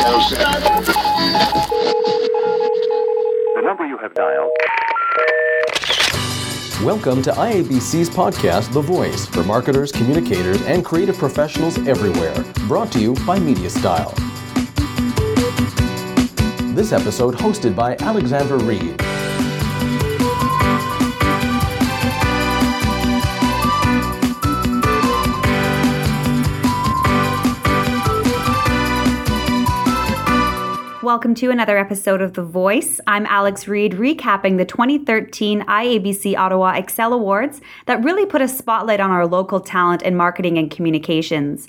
The number you have dialed. Welcome to IABC's podcast, The Voice, for marketers, communicators, and creative professionals everywhere. Brought to you by MediaStyle. This episode hosted by Alexander Reid. Welcome to another episode of The Voice. I'm Alex Reid, recapping the 2013 IABC Ottawa Excel Awards that really put a spotlight on our local talent in marketing and communications.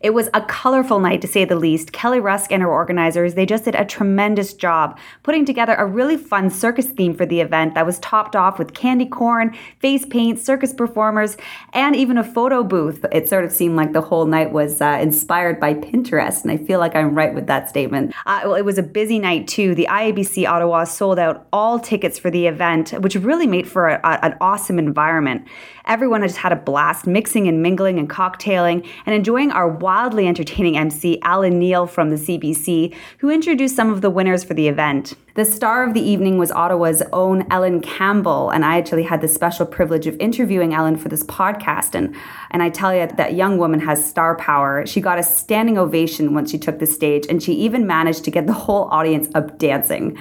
It was a colorful night to say the least. Kelly Rusk and her organizers, they just did a tremendous job putting together a really fun circus theme for the event that was topped off with candy corn, face paint, circus performers, and even a photo booth. It sort of seemed like the whole night was uh, inspired by Pinterest, and I feel like I'm right with that statement. Uh, well, it was a busy night too. The IABC Ottawa sold out all tickets for the event, which really made for a, a, an awesome environment. Everyone just had a blast mixing and mingling and cocktailing and enjoying our wildly entertaining MC, Alan Neal from the CBC, who introduced some of the winners for the event. The star of the evening was Ottawa's own Helene Campbell, and I actually had the special privilege of interviewing Helene for this podcast. And, and I tell you, that young woman has star power. She got a standing ovation once she took the stage, and she even managed to get the whole audience up dancing.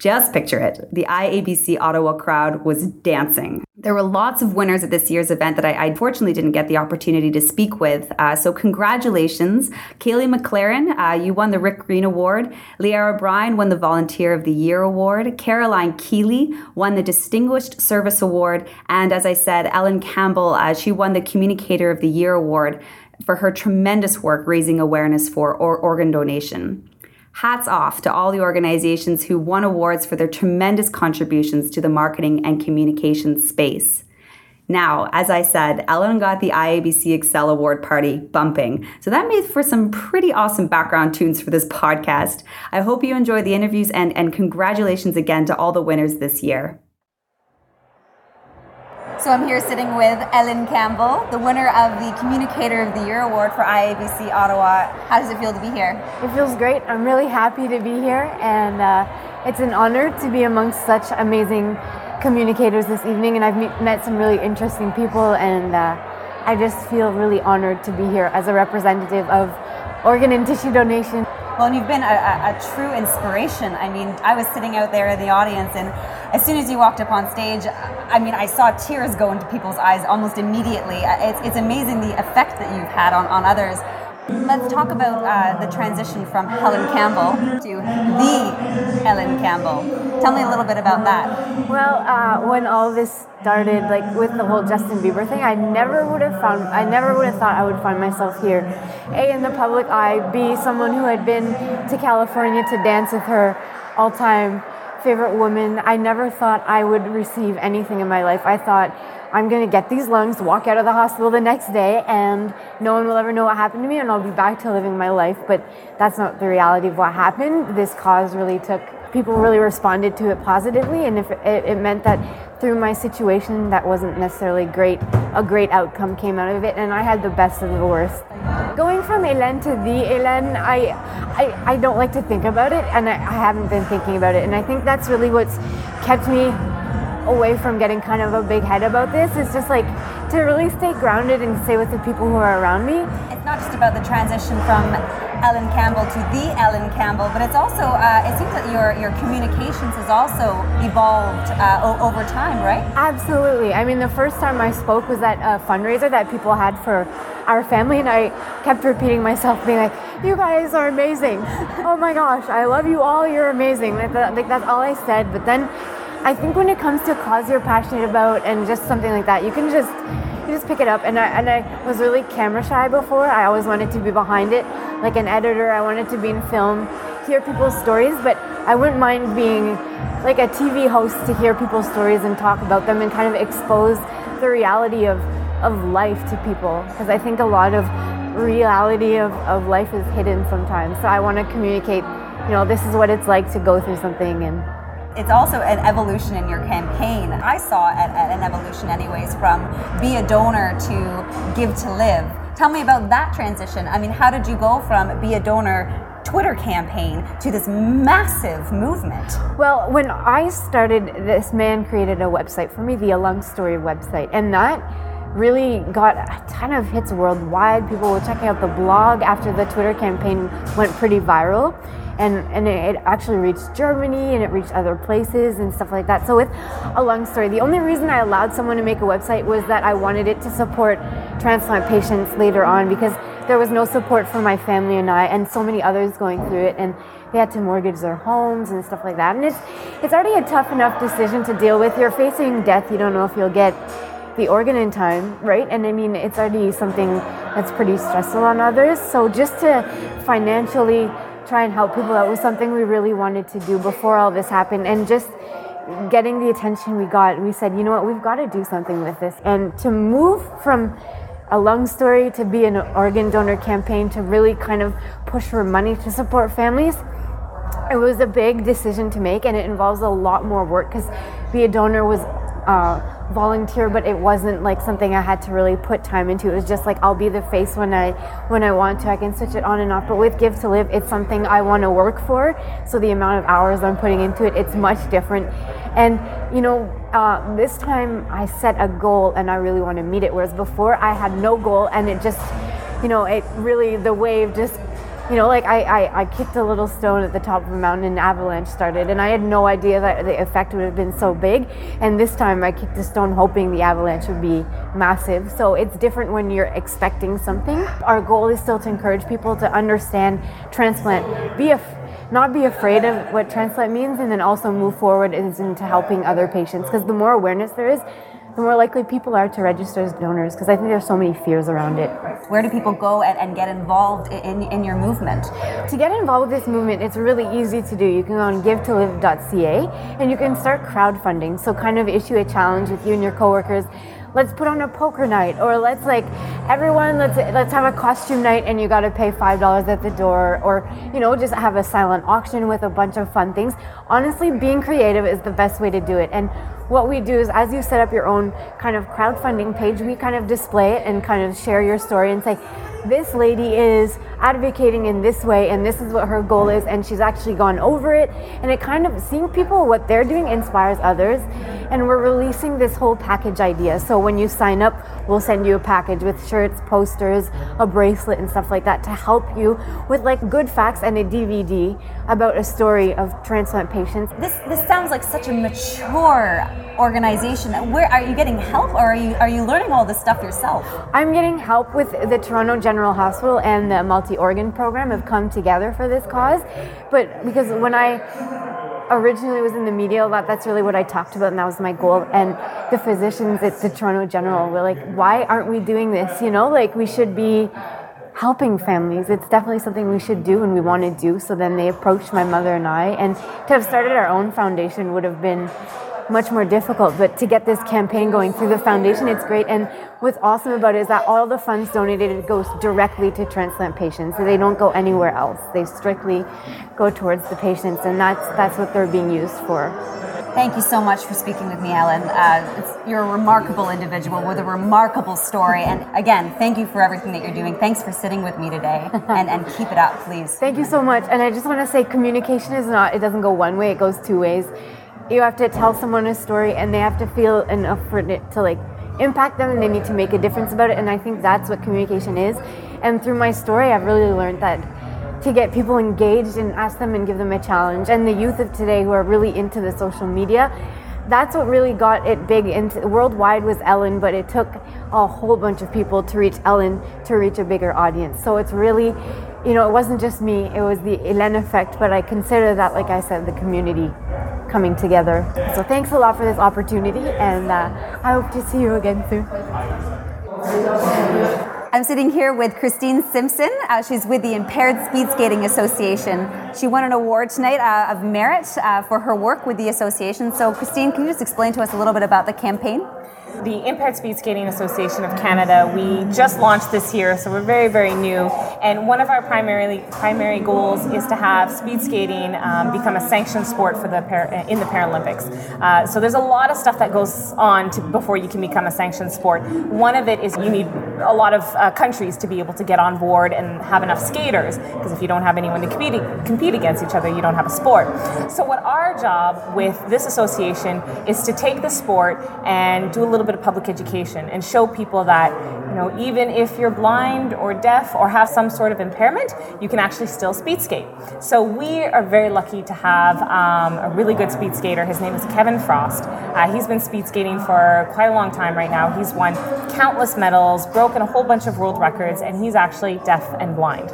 Just picture it. The IABC Ottawa crowd was dancing. There were lots of winners at this year's event that I, unfortunately didn't get the opportunity to speak with. Uh, so, congratulations. Kaylee McLaren, uh, you won the Rick Green Award. Leah O'Brien won the Volunteer of the Year Award. Caroline Keeley won the Distinguished Service Award. And as I said, Helene Campbell, uh, she won the Communicator of the Year Award for her tremendous work raising awareness for or organ donation. Hats off to all the organizations who won awards for their tremendous contributions to the marketing and communications space. Now, as I said, Helene got the IABC Excel Award party bumping. So that made for some pretty awesome background tunes for this podcast. I hope you enjoy the interviews and, and congratulations again to all the winners this year. So I'm here sitting with Helene Campbell, the winner of the Communicator of the Year Award for IABC Ottawa. How does it feel to be here? It feels great. I'm really happy to be here, and uh, it's an honor to be amongst such amazing communicators this evening. And I've meet, met some really interesting people, and uh, I just feel really honored to be here as a representative of organ and tissue donation. Well, and you've been a, a, a, true inspiration. I mean, I was sitting out there in the audience, and as soon as you walked up on stage, I mean, I saw tears go into people's eyes almost immediately. It's, it's amazing the effect that you've had on, on others. Let's talk about uh, the transition from Helene Campbell to the Helene Campbell. Tell me a little bit about that. Well, uh, when all this started, like with the whole Justin Bieber thing, I never would have found, I never would have thought I would find myself here. A, in the public eye, B, someone who had been to California to dance with her all time favorite woman. I never thought I would receive anything in my life. I thought I'm going to get these lungs, walk out of the hospital the next day, and no one will ever know what happened to me, and I'll be back to living my life. But that's not the reality of what happened. This cause really took, people really responded to it positively, and if it, it meant that through my situation that wasn't necessarily great, a great outcome came out of it, and I had the best of the worst. Going from Hélène to the Hélène, I, I, I don't like to think about it, and I, I haven't been thinking about it, and I think that's really what's kept me away from getting kind of a big head about this. It's just like to really stay grounded and stay with the people who are around me. It's not just about the transition from Helene Campbell to the Helene Campbell, but it's also uh, it seems that your your communications has also evolved uh, over time, right? Absolutely. I mean, the first time I spoke was at a fundraiser that people had for our family, and I kept repeating myself, being like, "You guys are amazing! Oh my gosh, I love you all. You're amazing!" Like, like that's all I said. But then I think when it comes to a cause you're passionate about and just something like that, you can just just pick it up. And I and I was really camera shy before. I always wanted to be behind it, like an editor. I wanted to be in film, hear people's stories, but I wouldn't mind being like a TV host to hear people's stories and talk about them and kind of expose the reality of of life to people because I think a lot of reality of, of life is hidden sometimes. So I want to communicate, you know, this is what it's like to go through something and it's also an evolution in your campaign. I saw an, an evolution, anyways, from be a donor to give to live. Tell me about that transition. I mean, how did you go from be a donor Twitter campaign to this massive movement? Well, when I started, this man created a website for me, the A Lung Story website, and that really got a ton of hits worldwide. People were checking out the blog after the Twitter campaign went pretty viral. And, and it actually reached Germany and it reached other places and stuff like that. So, with a Lung Story, the only reason I allowed someone to make a website was that I wanted it to support transplant patients later on because there was no support for my family and I, and so many others going through it. And they had to mortgage their homes and stuff like that. And it's, it's already a tough enough decision to deal with. You're facing death, you don't know if you'll get the organ in time, right? And I mean, it's already something that's pretty stressful on others. So just to financially try and help people out was something we really wanted to do before all this happened. And just getting the attention we got, we said, you know what, we've got to do something with this. And to move from a lung story to be an organ donor campaign to really kind of push for money to support families it was a big decision to make and it involves a lot more work because be a donor was uh, volunteer, but it wasn't like something I had to really put time into. It was just like I'll be the face when I when I want to. I can switch it on and off. But with Give to Live, it's something I want to work for. So the amount of hours I'm putting into it, it's much different. And you know, uh, this time I set a goal and I really want to meet it. Whereas before I had no goal and it just, you know, it really the wave just you know, like I, I, I, kicked a little stone at the top of a mountain and an avalanche started, and I had no idea that the effect would have been so big. And this time I kicked a stone hoping the avalanche would be massive. So it's different when you're expecting something. Our goal is still to encourage people to understand transplant, be a not be afraid of what transplant means, and then also move forward into helping other patients. Because the more awareness there is, the more likely people are to register as donors because I think there's so many fears around it. Where do people go and, and get involved in, in your movement? To get involved with this movement, it's really easy to do. You can go on givetolive.ca and you can start crowdfunding. So kind of issue a challenge with you and your coworkers let's put on a poker night or let's like everyone let's let's have a costume night and you got to pay five dollars at the door or you know just have a silent auction with a bunch of fun things. Honestly being creative is the best way to do it. And what we do is as you set up your own kind of crowdfunding page, we kind of display it and kind of share your story and say, this lady is advocating in this way and this is what her goal is and she's actually gone over it. And it kind of seeing people what they're doing inspires others. And we're releasing this whole package idea. So when you sign up we'll send you a package with shirts posters a bracelet and stuff like that to help you with like good facts and a dvd about a story of transplant patients. This this sounds like such a mature organization. Where are you getting help or are you are you learning all this stuff yourself? I'm getting help with the toronto general hospital and the multi multi-organ program have come together for this cause. But because when I originally was in the media a lot, that's really what I talked about, and that was my goal. And the physicians at the Toronto General were like, "Why aren't we doing this? You know, like we should be." helping families. It's definitely something we should do and we want to do. So then they approached my mother and I, and to have started our own foundation would have been much more difficult. But to get this campaign going through the foundation, it's great. And what's awesome about it is that all the funds donated goes directly to transplant patients. So they don't go anywhere else. They strictly go towards the patients, and that's that's what they're being used for. Thank you so much for speaking with me, Helene. Uh, you're a remarkable individual with a remarkable story. And again, thank you for everything that you're doing. Thanks for sitting with me today. And, and keep it up, please. Thank you so much. And I just want to say communication is not, it doesn't go one way, it goes two ways you have to tell someone a story and they have to feel enough for it to like impact them and they need to make a difference about it and i think that's what communication is. And through my story i've really learned that to get people engaged and ask them and give them a challenge and the youth of today who are really into the social media that's what really got it big. Into worldwide was Helene but it took a whole bunch of people to reach Helene to reach a bigger audience. So it's really you know it wasn't just me it was the Helene effect but i consider that like i said the community coming together. So thanks a lot for this opportunity, and uh, I hope to see you again soon. I'm sitting here with Kristine Simpson. Uh, she's with the Impaired Speed Skating Association. She won an award tonight uh, of merit uh, for her work with the association. So, Kristine, can you just explain to us a little bit about the campaign? the Impaired Speed Skating Association of Canada. We just launched this year, so we're very, very new. And one of our primarily primary goals is to have speed skating um, become a sanctioned sport for the para, in the Paralympics. Uh, so there's a lot of stuff that goes on to, before you can become a sanctioned sport. One of it is you need a lot of uh, countries to be able to get on board and have enough skaters because if you don't have anyone to compete, compete against each other, you don't have a sport. So what our job with this association is to take the sport and do a little bit of public education and show people that you know even if you're blind or deaf or have some sort of impairment, you can actually still speed skate. So we are very lucky to have um, a really good speed skater. His name is Kevin Frost. Uh, he's been speed skating for quite a long time right now. He's won countless medals, broken a whole bunch of world records, and he's actually deaf and blind.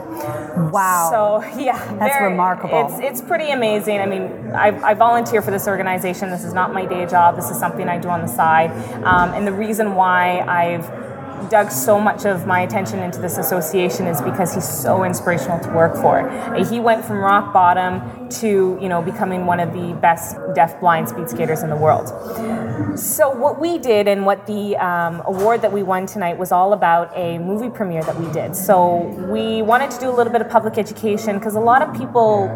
Wow. So yeah, That's very- remarkable. It's it's pretty amazing. I mean, I, I volunteer for this organization. This is not my day job. This is something I do on the side. Um, and the reason why I've dug so much of my attention into this association is because he's so inspirational to work for. He went from rock bottom to you know becoming one of the best deaf blind speed skaters in the world. So what we did and what the um, award that we won tonight was all about a movie premiere that we did. So we wanted to do a little bit of public education because a lot of people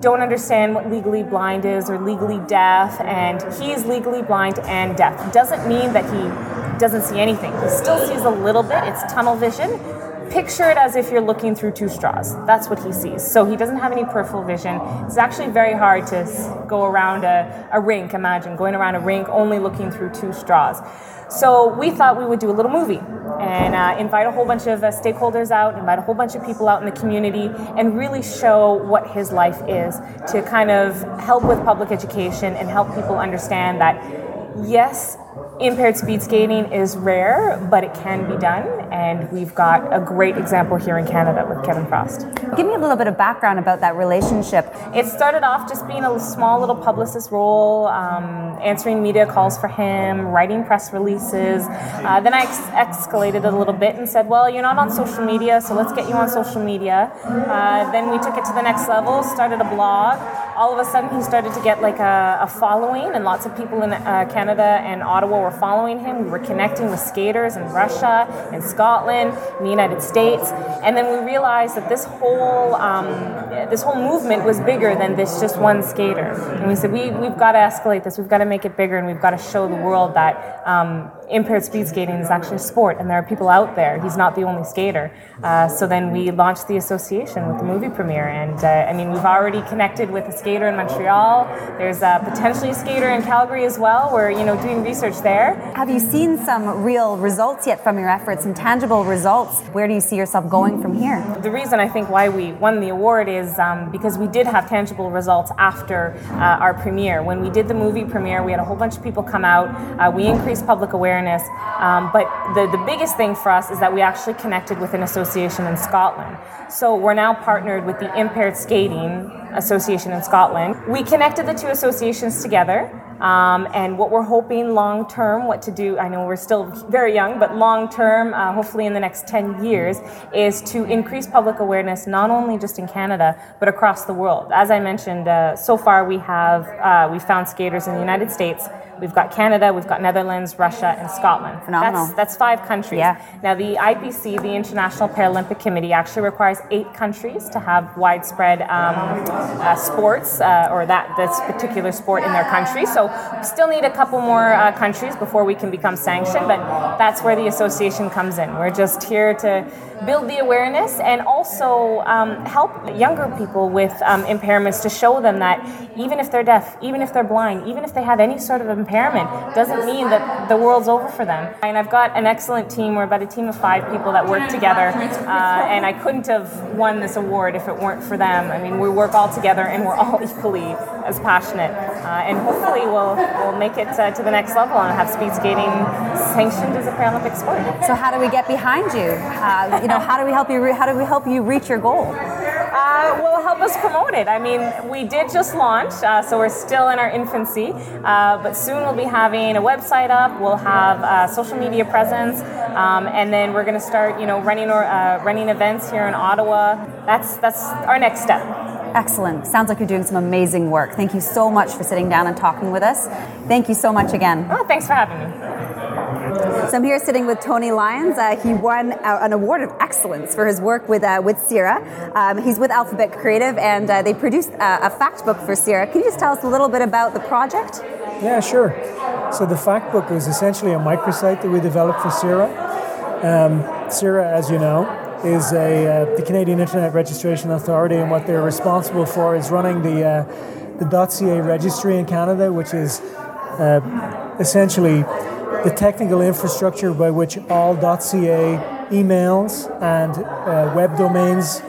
don't understand what legally blind is or legally deaf, and he's legally blind and deaf. Doesn't mean that he doesn't see anything. He still sees a little bit. It's tunnel vision. Picture it as if you're looking through two straws. That's what he sees. So he doesn't have any peripheral vision. It's actually very hard to go around a, a rink. Imagine going around a rink only looking through two straws. So we thought we would do a little movie and uh, invite a whole bunch of uh, stakeholders out, invite a whole bunch of people out in the community, and really show what his life is to kind of help with public education and help people understand that yes, impaired speed skating is rare, but it can be done, and we've got a great example here in Canada with Kevin Frost. Give me a little bit of background about that relationship. It started off just being a small little publicist role, um, answering media calls for him, writing press releases. Uh, then I ex- escalated it a little bit and said, Well, you're not on social media, so let's get you on social media. Uh, then we took it to the next level, started a blog. All of a sudden, he started to get like a, a following, and lots of people in uh, Canada and Ottawa were following him. We were connecting with skaters in Russia, in Scotland, in the United States, and then we realized that this whole um, this whole movement was bigger than this just one skater. And we said we we've got to escalate this. We've got to make it bigger, and we've got to show the world that um, impaired speed skating is actually a sport, and there are people out there. He's not the only skater. Uh, so then we launched the association with the movie premiere, and uh, I mean we've already connected with skater in Montreal. There's uh, potentially a skater in Calgary as well. We're you know doing research there. Have you seen some real results yet from your efforts and tangible results? Where do you see yourself going from here? The reason I think why we won the award is um, because we did have tangible results after uh, our premiere. When we did the movie premiere, we had a whole bunch of people come out. Uh, we increased public awareness, um, but the, the biggest thing for us is that we actually connected with an association in Scotland. So we're now partnered with the Impaired Skating Association in Scotland. We connected the two associations together. Um, and what we're hoping long term, what to do, I know we're still very young, but long term, uh, hopefully in the next 10 years, is to increase public awareness not only just in Canada, but across the world. As I mentioned, uh, so far we have uh, we found skaters in the United States. We've got Canada, we've got Netherlands, Russia, and Scotland. Phenomenal. That's, that's five countries. Yeah. Now, the IPC, the International Paralympic Committee, actually requires eight countries to have widespread um, uh, sports uh, or that this particular sport in their country. So, we still need a couple more uh, countries before we can become sanctioned. But that's where the association comes in. We're just here to build the awareness and also um, help younger people with um, impairments to show them that even if they're deaf, even if they're blind, even if they have any sort of impairment, doesn't mean that the world's over for them. And I've got an excellent team. We're about a team of five people that work together, uh, and I couldn't have won this award if it weren't for them. I mean, we work all together, and we're all equally as passionate. Uh, and hopefully, we'll we'll make it uh, to the next level and have speed skating sanctioned as a Paralympic sport. So how do we get behind you? Uh, you know, how do we help you? Re- how do we help you reach your goal? Us promote it. I mean, we did just launch, uh, so we're still in our infancy, uh, but soon we'll be having a website up. We'll have uh, social media presence, um, and then we're going to start, you know, running or uh, running events here in Ottawa. That's that's our next step. Excellent. Sounds like you're doing some amazing work. Thank you so much for sitting down and talking with us. Thank you so much again. Oh, thanks for having me. So I'm here sitting with Tony Lyons. Uh, he won uh, an award of excellence for his work with uh, with CIRA. Um, he's with Alphabet Creative, and uh, they produced a fact book for CIRA. Can you just tell us a little bit about the project? Yeah, sure. So the fact book is essentially a microsite that we developed for CIRA. Um, CIRA, as you know, is a uh, the Canadian Internet Registration Authority, and what they're responsible for is running the uh, the .ca registry in Canada, which is uh, essentially the technical infrastructure by which all .ca emails and uh, web domains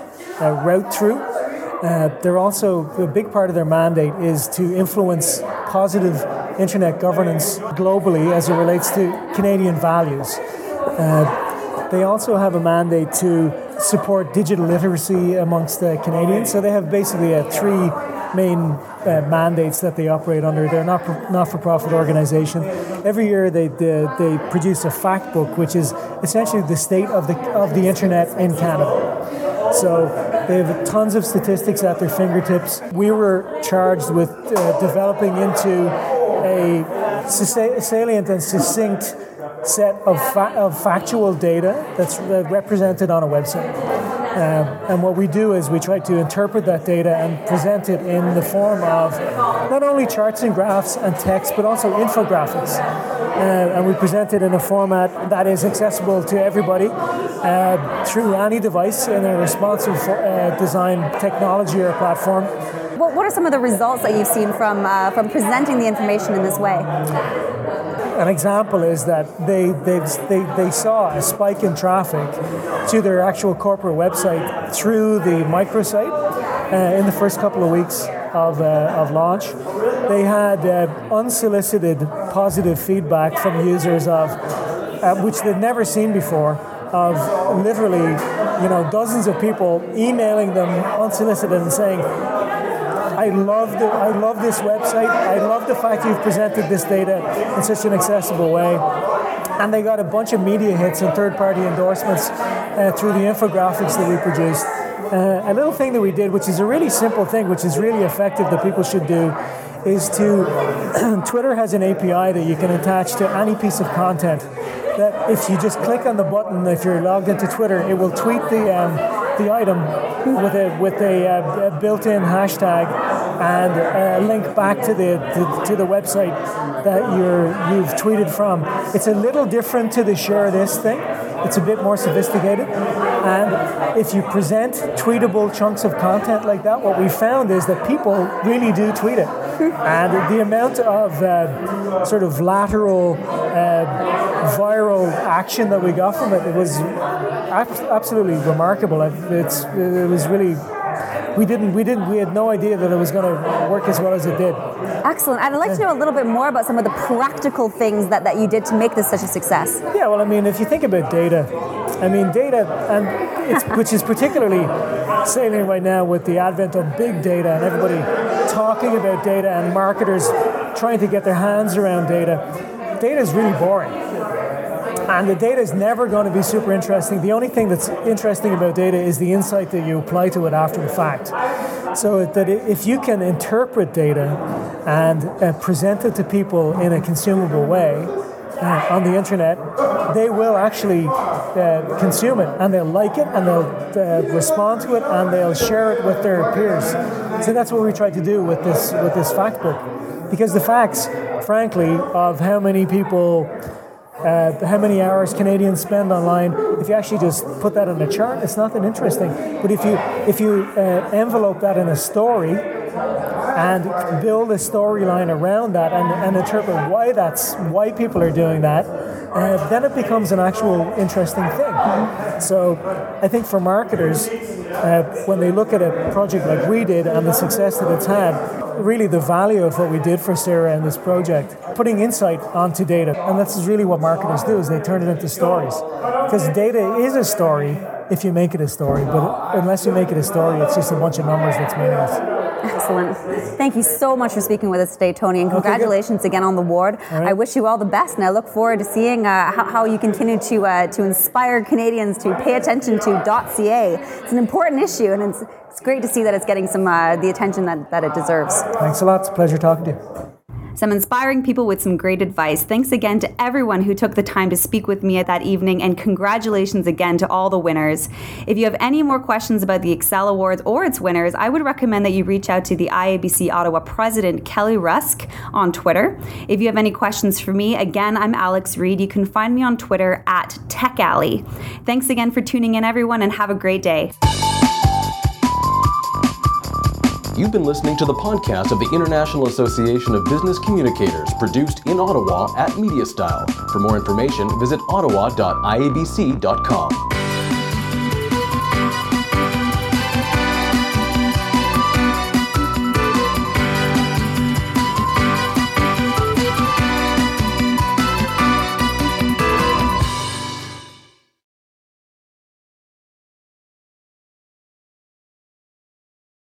uh, route through. Uh, they're also a big part of their mandate is to influence positive internet governance globally as it relates to Canadian values. Uh, they also have a mandate to support digital literacy amongst the Canadians. So they have basically a three main uh, mandates that they operate under. They're not not for profit organization. Every year they, they, they produce a fact book, which is essentially the state of the of the internet in Canada. So they have tons of statistics at their fingertips. We were charged with uh, developing into a salient and succinct set of, fa- of factual data that's represented on a website. Um, and what we do is we try to interpret that data and present it in the form of not only charts and graphs and text, but also infographics. Uh, and we present it in a format that is accessible to everybody uh, through any device in a responsive uh, design technology or platform. What, what are some of the results that you've seen from, uh, from presenting the information in this way? An example is that they, they, they saw a spike in traffic to their actual corporate website through the microsite uh, in the first couple of weeks of, uh, of launch. They had uh, unsolicited positive feedback from users of uh, which they'd never seen before of literally you know dozens of people emailing them unsolicited and saying I love the, I love this website. I love the fact you've presented this data in such an accessible way. And they got a bunch of media hits and third-party endorsements uh, through the infographics that we produced. Uh, a little thing that we did, which is a really simple thing, which is really effective that people should do, is to Twitter has an API that you can attach to any piece of content. That if you just click on the button, if you're logged into Twitter, it will tweet the um, the item with a with a, uh, a built-in hashtag and a link back to the to, to, the website that you're you've tweeted from. It's a little different to the share this thing. It's a bit more sophisticated, and if you present tweetable chunks of content like that, what we found is that people really do tweet it, and the amount of uh, sort of lateral uh, viral action that we got from it, it was absolutely remarkable. It's, it was really we didn't we didn't we had no idea that it was going to work as well as it did. Excellent. I'd like to know a little bit more about some of the practical things that, that you did to make this such a success. Yeah well i mean if you think about data i mean data and it's which is particularly salient right now with the advent of big data and everybody talking about data and marketers trying to get their hands around data data is really boring and the data is never going to be super interesting. The only thing that's interesting about data is the insight that you apply to it after the fact. So that if you can interpret data and uh, present it to people in a consumable way uh, on the internet, they will actually uh, consume it and they'll like it and they'll uh, respond to it and they'll share it with their peers. So that's what we tried to do with this with this fact book, because the facts, frankly, of how many people uh, how many hours Canadians spend online. If you actually just put that on a chart, it's not that interesting. But if you if you uh, envelope that in a story and build a storyline around that and, and interpret why that's why people are doing that, uh, then it becomes an actual interesting thing. So I think for marketers, uh, when they look at a project like we did and the success that it's had, really the value of what we did for CIRA and this project, putting insight onto data. And that's really what marketers do is they turn it into stories. Because data is a story if you make it a story, but unless you make it a story, it's just a bunch of numbers that's meaningless. Excellent. Thank you so much for speaking with us today, Tony, and congratulations okay, again on the award. Right. I wish you all the best, and I look forward to seeing uh, how, how, you continue to uh, to inspire Canadians to pay attention to .ca. It's an important issue, and it's, it's great to see that it's getting some uh, the attention that, that it deserves. Thanks a lot. It's a pleasure talking to you. Some inspiring people with some great advice. Thanks again to everyone who took the time to speak with me at that evening, and congratulations again to all the winners. If you have any more questions about the Excel Awards or its winners, I would recommend that you reach out to the IABC Ottawa President Kelly Rusk on Twitter. If you have any questions for me, again, I'm Alex Reid. You can find me on Twitter at Tech Alley. Thanks again for tuning in, everyone, and have a great day. You've been listening to the podcast of the International Association of Business Communicators, produced in Ottawa at MediaStyle. For more information, visit ottawa.iabc.com.